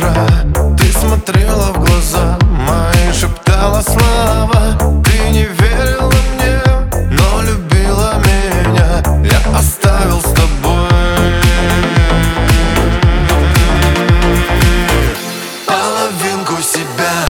утра. Ты смотрела в глаза мои, шептала слова.